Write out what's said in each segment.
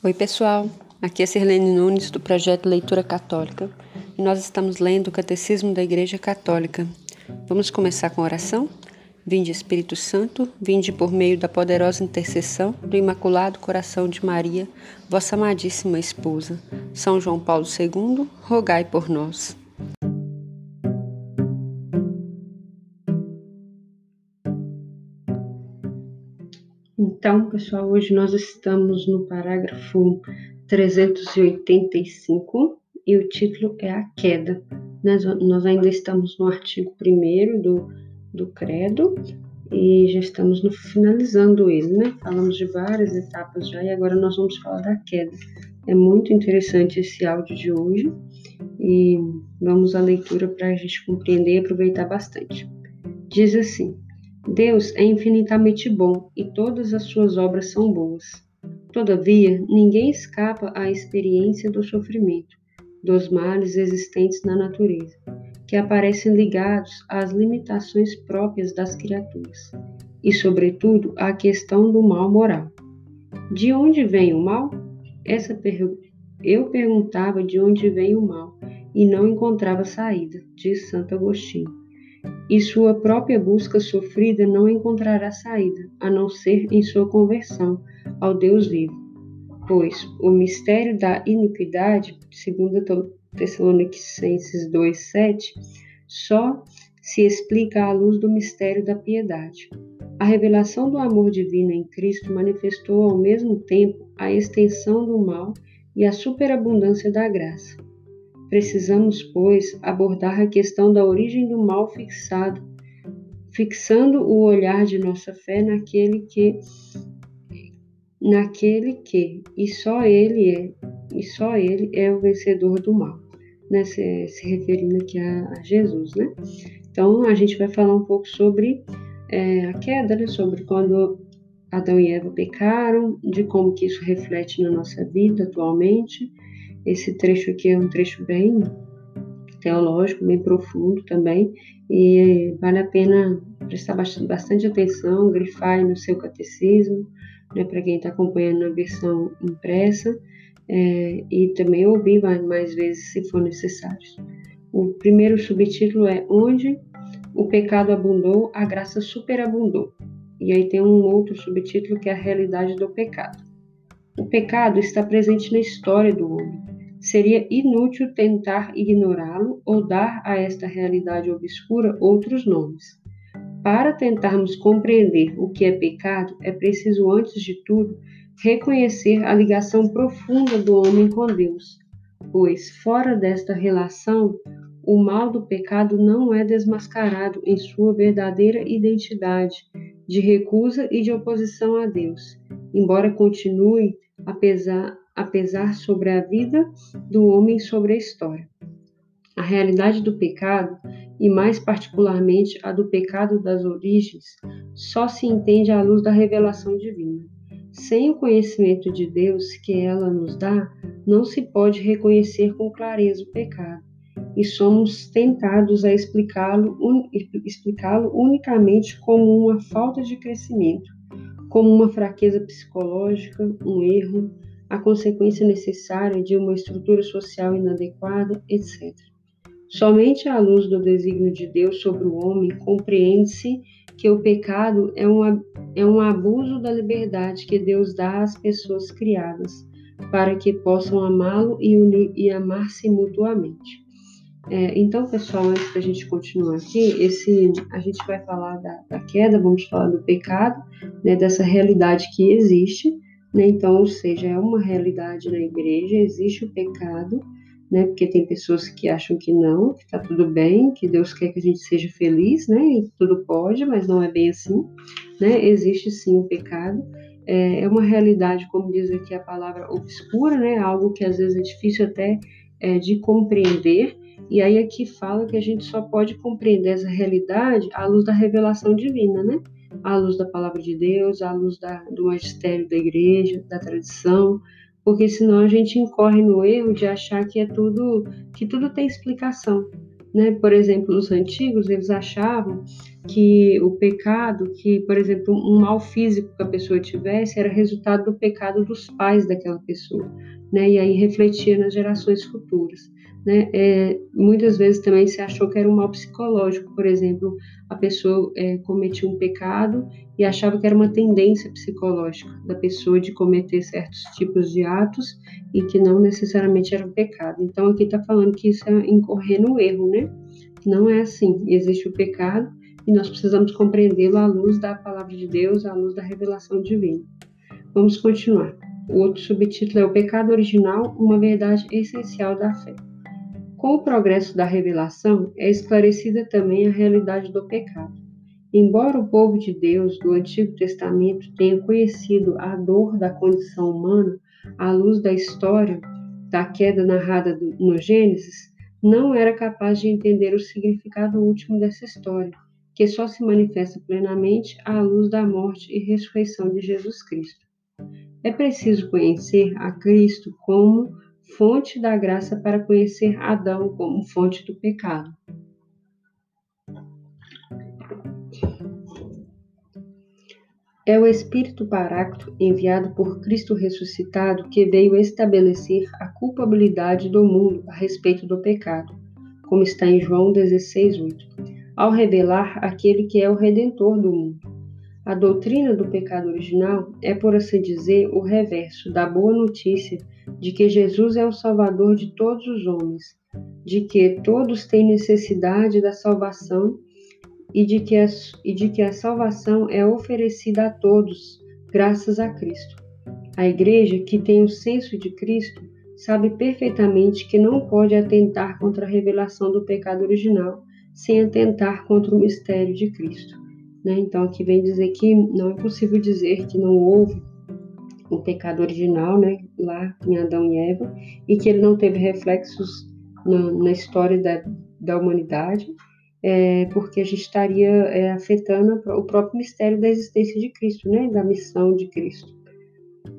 Oi, pessoal. Aqui é Sirlene Nunes do projeto Leitura Católica e nós estamos lendo o Catecismo da Igreja Católica. Vamos começar com a oração? Vinde Espírito Santo, vinde por meio da poderosa intercessão do Imaculado Coração de Maria, vossa amadíssima esposa. São João Paulo II, rogai por nós. Então, pessoal, hoje nós estamos no parágrafo 385 e o título é A Queda. Nós, ainda estamos no artigo 1 do, do Credo e já estamos no, finalizando ele, né? Falamos de várias etapas já e agora nós vamos falar da queda. É muito interessante esse áudio de hoje e vamos à leitura para a gente compreender e aproveitar bastante. Diz assim. Deus é infinitamente bom e todas as suas obras são boas. Todavia, ninguém escapa à experiência do sofrimento, dos males existentes na natureza, que aparecem ligados às limitações próprias das criaturas, e, sobretudo, à questão do mal moral. De onde vem o mal? Essa per... Eu perguntava de onde vem o mal e não encontrava saída, diz Santo Agostinho e sua própria busca sofrida não encontrará saída, a não ser em sua conversão ao Deus vivo. Pois o mistério da iniquidade, segundo Tessalonicenses 2:7, só se explica à luz do mistério da piedade. A revelação do amor divino em Cristo manifestou ao mesmo tempo a extensão do mal e a superabundância da graça. Precisamos, pois, abordar a questão da origem do mal fixado, fixando o olhar de nossa fé naquele que naquele que e só ele é e só ele é o vencedor do mal, né? Se, se referindo aqui a, a, Jesus, né? Então a gente vai falar um pouco sobre é, a queda, né? Sobre quando Adão e Eva pecaram, de como que isso reflete na nossa vida atualmente esse trecho aqui é um trecho bem teológico, bem profundo também, e vale a pena prestar bastante atenção, grifar no seu catecismo, né, para quem está acompanhando na versão impressa, é, e também ouvir mais vezes se for necessário. O primeiro subtítulo é Onde o pecado abundou, a graça superabundou. E aí tem um outro subtítulo que é a realidade do pecado. O pecado está presente na história do homem Seria inútil tentar ignorá-lo ou dar a esta realidade obscura outros nomes. Para tentarmos compreender o que é pecado, é preciso, antes de tudo, reconhecer a ligação profunda do homem com Deus, pois, fora desta relação, o mal do pecado não é desmascarado em sua verdadeira identidade de recusa e de oposição a Deus, embora continue, apesar, a pesar sobre a vida do homem sobre a história. A realidade do pecado, e mais particularmente a do pecado das origens, só se entende à luz da revelação divina. Sem o conhecimento de Deus que ela nos dá, não se pode reconhecer com clareza o pecado, e somos tentados a explicá-lo un, explicá unicamente como uma falta de crescimento, como uma fraqueza psicológica, um erro, a consequência necessária de uma estrutura social inadequada, etc. Somente à luz do desígnio de Deus sobre o homem compreende-se que o pecado é um, é um abuso da liberdade que Deus dá às pessoas criadas, para que possam amá-lo e, e amar-se mutuamente. É, então, pessoal, antes da gente continuar aqui, esse, a gente vai falar da, da queda, vamos falar do pecado, né, dessa realidade que existe, né? Então, ou seja, é uma realidade na igreja, existe o pecado, né? Porque tem pessoas que acham que não, que está tudo bem, que Deus quer que a gente seja feliz, né? E tudo pode, mas não é bem assim, né? Existe sim o pecado. É, é uma realidade, como diz aqui a palavra obscura, né? Algo que às vezes é difícil até é, de compreender. E aí aqui fala que a gente só pode compreender essa realidade à luz da revelação divina, né? À luz da palavra de Deus, à luz da, do magistério da igreja, da tradição, porque senão a gente incorre no erro de achar que é tudo, que tudo tem explicação, Né? Por exemplo, os antigos, eles achavam que o pecado, que, por exemplo, um mal físico que a pessoa tivesse, era resultado do pecado dos pais daquela pessoa, né? E aí refletia nas gerações futuras. Né? É, muitas vezes também se achou que era um mal psicológico, por exemplo, a pessoa é, cometia um pecado e achava que era uma tendência psicológica da pessoa de cometer certos tipos de atos e que não necessariamente era um pecado. Então aqui está falando que isso é incorrer no erro, né? Não é assim. Existe o pecado e nós precisamos compreendê-lo à luz da palavra de Deus, à luz da revelação divina. Vamos continuar. O outro subtítulo é O Pecado Original, uma verdade essencial da fé. Com o progresso da revelação, é esclarecida também a realidade do pecado. Embora o povo de Deus do Antigo Testamento tenha conhecido a dor da condição humana à luz da história da queda narrada no Gênesis, não era capaz de entender o significado último dessa história, que só se manifesta plenamente à luz da morte e ressurreição de Jesus Cristo. É preciso conhecer a Cristo como fonte da graça para conhecer Adão como fonte do pecado. É o Espírito Paráclito enviado por Cristo ressuscitado que veio estabelecer a culpabilidade do mundo a respeito do pecado, como está em João 16:8, ao revelar aquele que é o redentor do mundo. A doutrina do pecado original é, por assim dizer, o reverso da boa notícia de que Jesus é o Salvador de todos os homens, de que todos têm necessidade da salvação e de que a, e de que a salvação é oferecida a todos, graças a Cristo. A Igreja, que tem o senso de Cristo, sabe perfeitamente que não pode atentar contra a revelação do pecado original sem atentar contra o mistério de Cristo. Né? Então, aqui vem dizer que não é possível dizer que não houve o pecado original, né, lá em Adão e Eva, e que ele não teve reflexos na, na história da, da humanidade, é, porque a gente estaria é, afetando o próprio mistério da existência de Cristo, né, da missão de Cristo.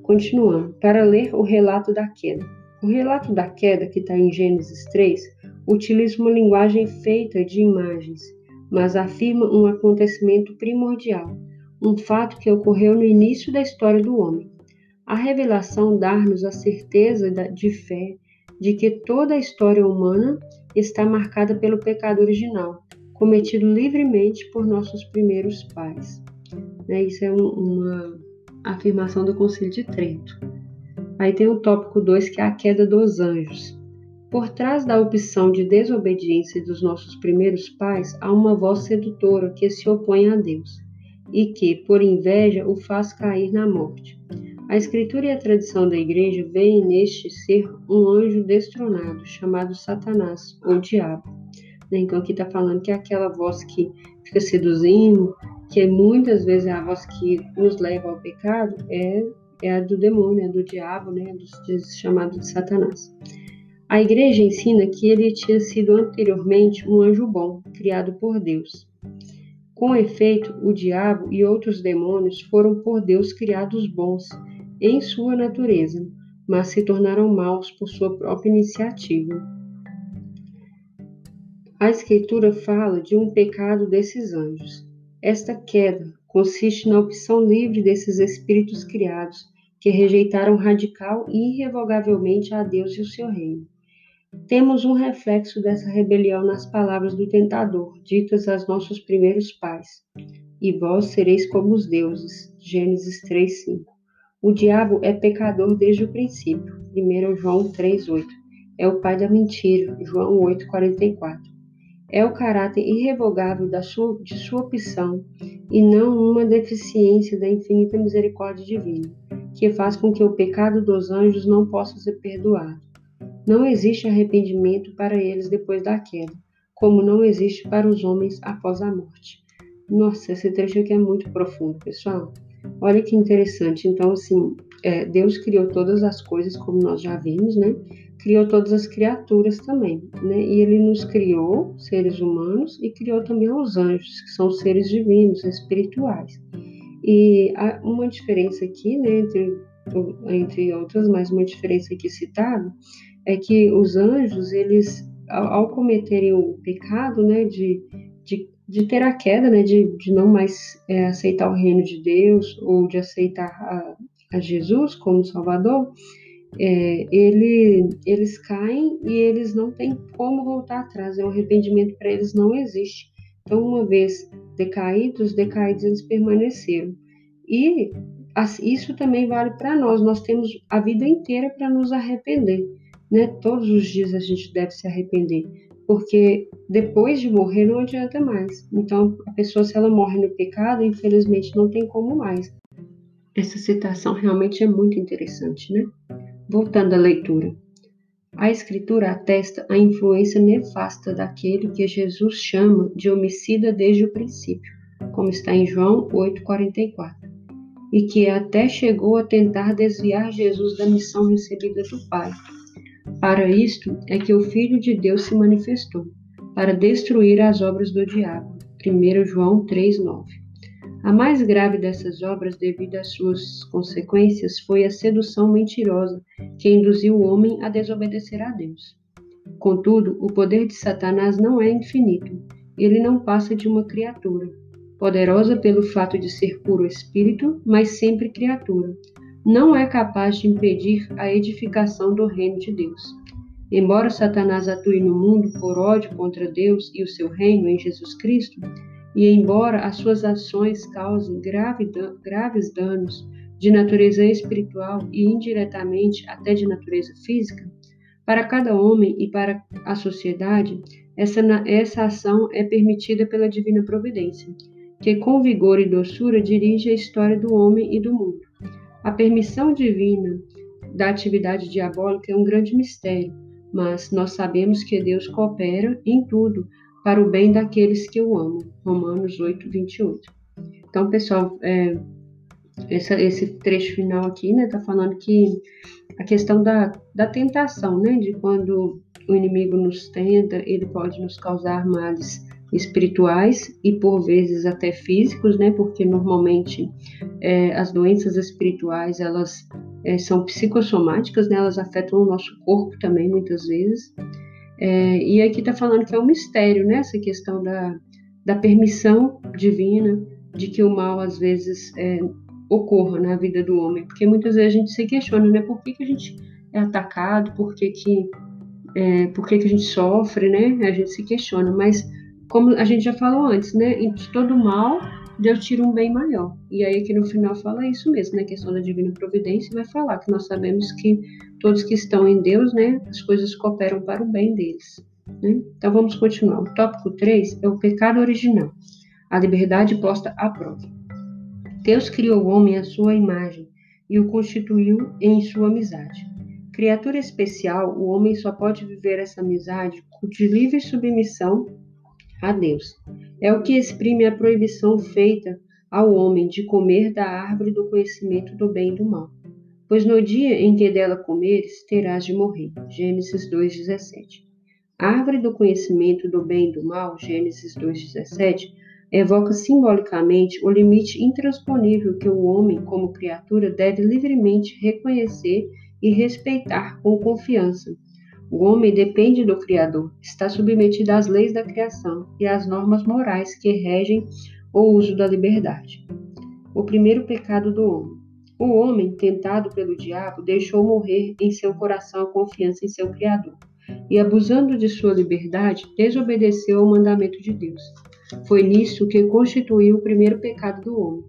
Continuando, para ler o relato da queda. O relato da queda, que está em Gênesis 3, utiliza uma linguagem feita de imagens, mas afirma um acontecimento primordial, um fato que ocorreu no início da história do homem. A revelação dá-nos a certeza de fé de que toda a história humana está marcada pelo pecado original, cometido livremente por nossos primeiros pais. Né, isso é uma afirmação do Concílio de Trento. Aí tem o tópico 2, que é a queda dos anjos. Por trás da opção de desobediência dos nossos primeiros pais, há uma voz sedutora que se opõe a Deus e que, por inveja, o faz cair na morte. A Escritura e a tradição da Igreja veem neste ser um anjo destronado, chamado Satanás, ou Diabo. Né? Então, aqui está falando que é aquela voz que fica seduzindo, que muitas vezes é a voz que nos leva ao pecado, é, é a do demônio, é do diabo, né? do, chamado de Satanás. A igreja ensina que ele tinha sido anteriormente um anjo bom, criado por Deus. Com efeito, o diabo e outros demônios foram por Deus criados bons em sua natureza, mas se tornaram maus por sua própria iniciativa. A Escritura fala de um pecado desses anjos. Esta queda consiste na opção livre desses espíritos criados, que rejeitaram radical e irrevogavelmente a Deus e o seu reino. Temos um reflexo dessa rebelião nas palavras do tentador, ditas aos nossos primeiros pais. E vós sereis como os deuses. Gênesis 3:5. O diabo é pecador desde o princípio. 1 João 3:8. É o pai da mentira. João 8:44. É o caráter irrevogável da sua, de sua opção e não uma deficiência da infinita misericórdia divina, que faz com que o pecado dos anjos não possa ser perdoado. Não existe arrependimento para eles depois da queda, como não existe para os homens após a morte. Nossa, esse trecho aqui é muito profundo, pessoal. Olha que interessante. Então, assim, é, Deus criou todas as coisas, como nós já vimos, né? Criou todas as criaturas também, né? E Ele nos criou, seres humanos, e criou também os anjos, que são seres divinos, espirituais. E há uma diferença aqui, né, entre, entre outras, mas uma diferença aqui citada, é que os anjos, eles ao, ao cometerem o pecado, né, de, de, de ter a queda, né, de, de não mais é, aceitar o reino de Deus ou de aceitar a, a Jesus como Salvador, é, ele, eles caem e eles não têm como voltar atrás. É um arrependimento para eles não existe. Então, uma vez decaídos, decaídos eles permaneceram. E isso também vale para nós. Nós temos a vida inteira para nos arrepender. Né? Todos os dias a gente deve se arrepender, porque depois de morrer não adianta mais. Então, a pessoa, se ela morre no pecado, infelizmente não tem como mais. Essa citação realmente é muito interessante, né? Voltando à leitura. A Escritura atesta a influência nefasta daquele que Jesus chama de homicida desde o princípio, como está em João 8,44, e que até chegou a tentar desviar Jesus da missão recebida do Pai. Para isto é que o Filho de Deus se manifestou, para destruir as obras do diabo. 1 João 3,9 a mais grave dessas obras, devido às suas consequências, foi a sedução mentirosa que induziu o homem a desobedecer a Deus. Contudo, o poder de Satanás não é infinito. Ele não passa de uma criatura, poderosa pelo fato de ser puro espírito, mas sempre criatura. Não é capaz de impedir a edificação do reino de Deus. Embora Satanás atue no mundo por ódio contra Deus e o seu reino em Jesus Cristo, e embora as suas ações causem grave, graves danos de natureza espiritual e indiretamente até de natureza física, para cada homem e para a sociedade, essa, essa ação é permitida pela divina providência, que com vigor e doçura dirige a história do homem e do mundo. A permissão divina da atividade diabólica é um grande mistério, mas nós sabemos que Deus coopera em tudo para o bem daqueles que o amam. Romanos 8, 28. Então, pessoal, é, essa, esse trecho final aqui, né, tá falando que a questão da, da tentação, né, de quando o inimigo nos tenta, ele pode nos causar males espirituais e por vezes até físicos, né, porque normalmente é, as doenças espirituais elas é, são psicossomáticas, né, elas afetam o nosso corpo também muitas vezes. É, e aqui está falando que é um mistério, né? Essa questão da, da permissão divina de que o mal às vezes é, ocorra na vida do homem, porque muitas vezes a gente se questiona, né? Por que, que a gente é atacado? Por que, que, é, por que, que a gente sofre, né? A gente se questiona, mas como a gente já falou antes, né? Em todo mal Deus tira um bem maior. E aí aqui no final fala isso mesmo, né? A questão da divina providência vai falar que nós sabemos que todos que estão em Deus, né? As coisas cooperam para o bem deles. Né? Então vamos continuar. O tópico 3 é o pecado original, a liberdade posta à prova. Deus criou o homem à sua imagem e o constituiu em sua amizade. Criatura especial, o homem só pode viver essa amizade de livre submissão a Deus. É o que exprime a proibição feita ao homem de comer da árvore do conhecimento do bem e do mal. Pois no dia em que dela comeres, terás de morrer. Gênesis 2,17. A árvore do conhecimento do bem e do mal, Gênesis 2,17, evoca simbolicamente o limite intransponível que o homem, como criatura, deve livremente reconhecer e respeitar com confiança o homem depende do Criador, está submetido às leis da criação e às normas morais que regem o uso da liberdade. O primeiro pecado do homem. O homem, tentado pelo diabo, deixou morrer em seu coração a confiança em seu Criador e, abusando de sua liberdade, desobedeceu ao mandamento de Deus. Foi nisso que constituiu o primeiro pecado do homem.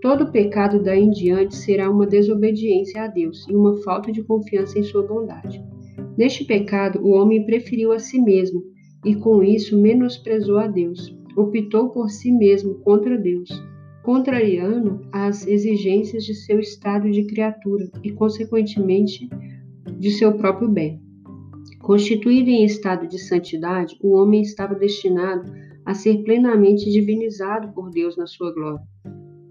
Todo pecado daí em diante será uma desobediência a Deus e uma falta de confiança em sua bondade. Neste pecado, o homem preferiu a si mesmo e, com isso, menosprezou a Deus. Optou por si mesmo contra Deus, contrariando as exigências de seu estado de criatura e, consequentemente, de seu próprio bem. Constituído em estado de santidade, o homem estava destinado a ser plenamente divinizado por Deus na sua glória.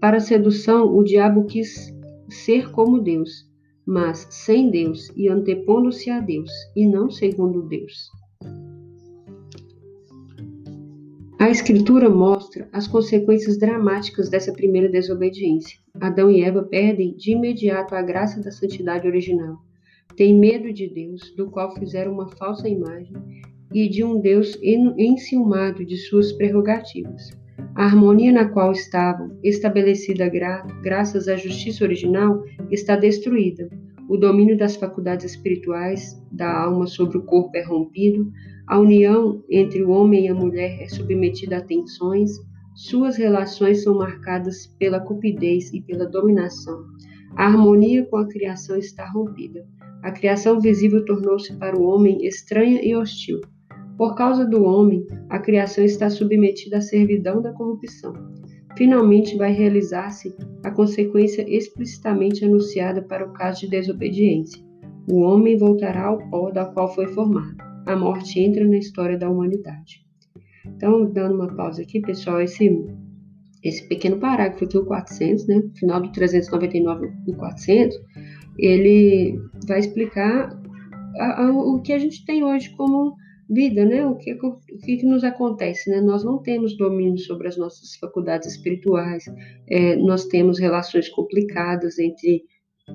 Para a sedução, o diabo quis ser como Deus, mas sem Deus e antepondo-se a Deus, e não segundo Deus. A Escritura mostra as consequências dramáticas dessa primeira desobediência. Adão e Eva perdem de imediato a graça da santidade original. Têm medo de Deus, do qual fizeram uma falsa imagem, e de um Deus enciumado de suas prerrogativas. A harmonia na qual estavam, estabelecida gra graças à justiça original, está destruída. O domínio das faculdades espirituais da alma sobre o corpo é rompido, a união entre o homem e a mulher é submetida a tensões, suas relações são marcadas pela cupidez e pela dominação. A harmonia com a criação está rompida. A criação visível tornou-se para o homem estranha e hostil. Por causa do homem, a criação está submetida à servidão da corrupção. Finalmente vai realizar-se a consequência explicitamente anunciada para o caso de desobediência. O homem voltará ao pó da qual foi formado. A morte entra na história da humanidade. Então, dando uma pausa aqui, pessoal, esse, esse pequeno parágrafo aqui, o 400, né, final do 399 e 400, ele vai explicar a, a, o que a gente tem hoje como vida, né? O que, o que, nos acontece, né? Nós não temos domínio sobre as nossas faculdades espirituais, é, nós temos relações complicadas entre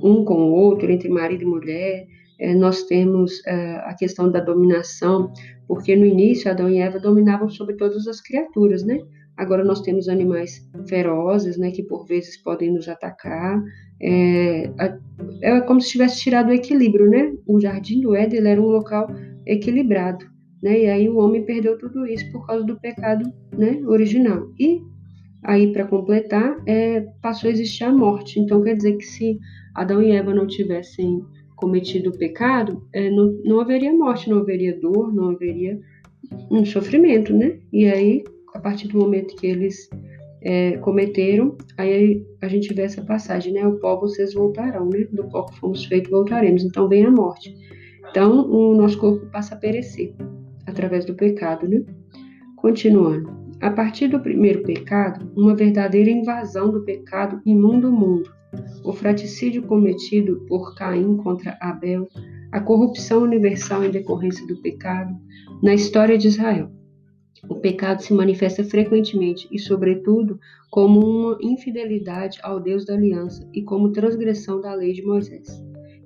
um com o outro, entre marido e mulher, é, nós temos é, a questão da dominação, porque no início Adão e Eva dominavam sobre todas as criaturas, né? Agora nós temos animais ferozes, né, que por vezes podem nos atacar. É, é como se tivesse tirado o equilíbrio, né? O jardim do Éden era um local equilibrado, né? E aí o homem perdeu tudo isso por causa do pecado, né, original. E aí para completar, é, passou a existir a morte. Então quer dizer que se Adão e Eva não tivessem cometido o pecado, é, não, não haveria morte, não haveria dor, não haveria um sofrimento, né? E aí, a partir do momento que eles é, cometeram, aí a gente vê essa passagem, né? O pó vocês voltarão, né? Do pó que fomos feitos voltaremos. Então vem a morte. Então o nosso corpo passa a perecer através do pecado, né? Continuando. A partir do primeiro pecado, uma verdadeira invasão do pecado imunda o mundo o fraticídio cometido por Caim contra Abel, a corrupção universal em decorrência do pecado, na história de Israel. O pecado se manifesta frequentemente e, sobretudo, como uma infidelidade ao Deus da aliança e como transgressão da lei de Moisés.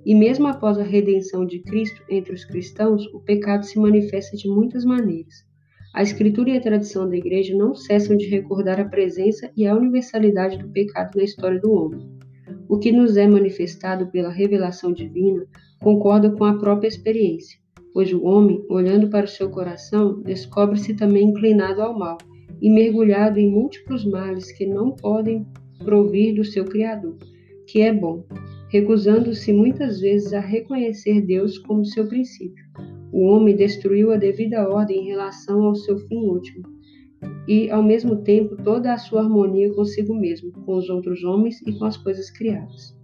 E mesmo após a redenção de Cristo entre os cristãos, o pecado se manifesta de muitas maneiras. A Escritura e a tradição da Igreja não cessam de recordar a presença e a universalidade do pecado na história do homem. O que nos é manifestado pela revelação divina concorda com a própria experiência, pois o homem, olhando para o seu coração, descobre-se também inclinado ao mal e mergulhado em múltiplos males que não podem provir do seu Criador, que é bom, recusando-se muitas vezes a reconhecer Deus como seu princípio. O homem destruiu a devida ordem em relação ao seu fim último e, ao mesmo tempo, toda a sua harmonia consigo mesmo, com os outros homens e com as coisas criadas.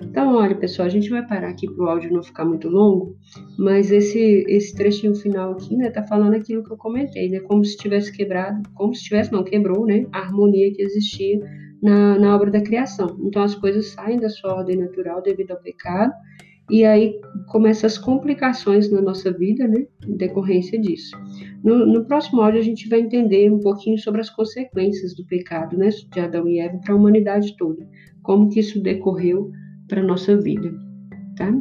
Então, olha, pessoal, a gente vai parar aqui para o áudio não ficar muito longo, mas esse, esse trechinho final aqui, né, tá falando aquilo que eu comentei, né, como se tivesse quebrado, como se tivesse, não, quebrou, né, a harmonia que existia na, na obra da criação. Então, as coisas saem da sua ordem natural devido ao pecado e aí começam as complicações na nossa vida, né, em decorrência disso. No, no, próximo áudio a gente vai entender um pouquinho sobre as consequências do pecado, né, de Adão e Eva para a humanidade toda, como que isso decorreu para a nossa vida, tá?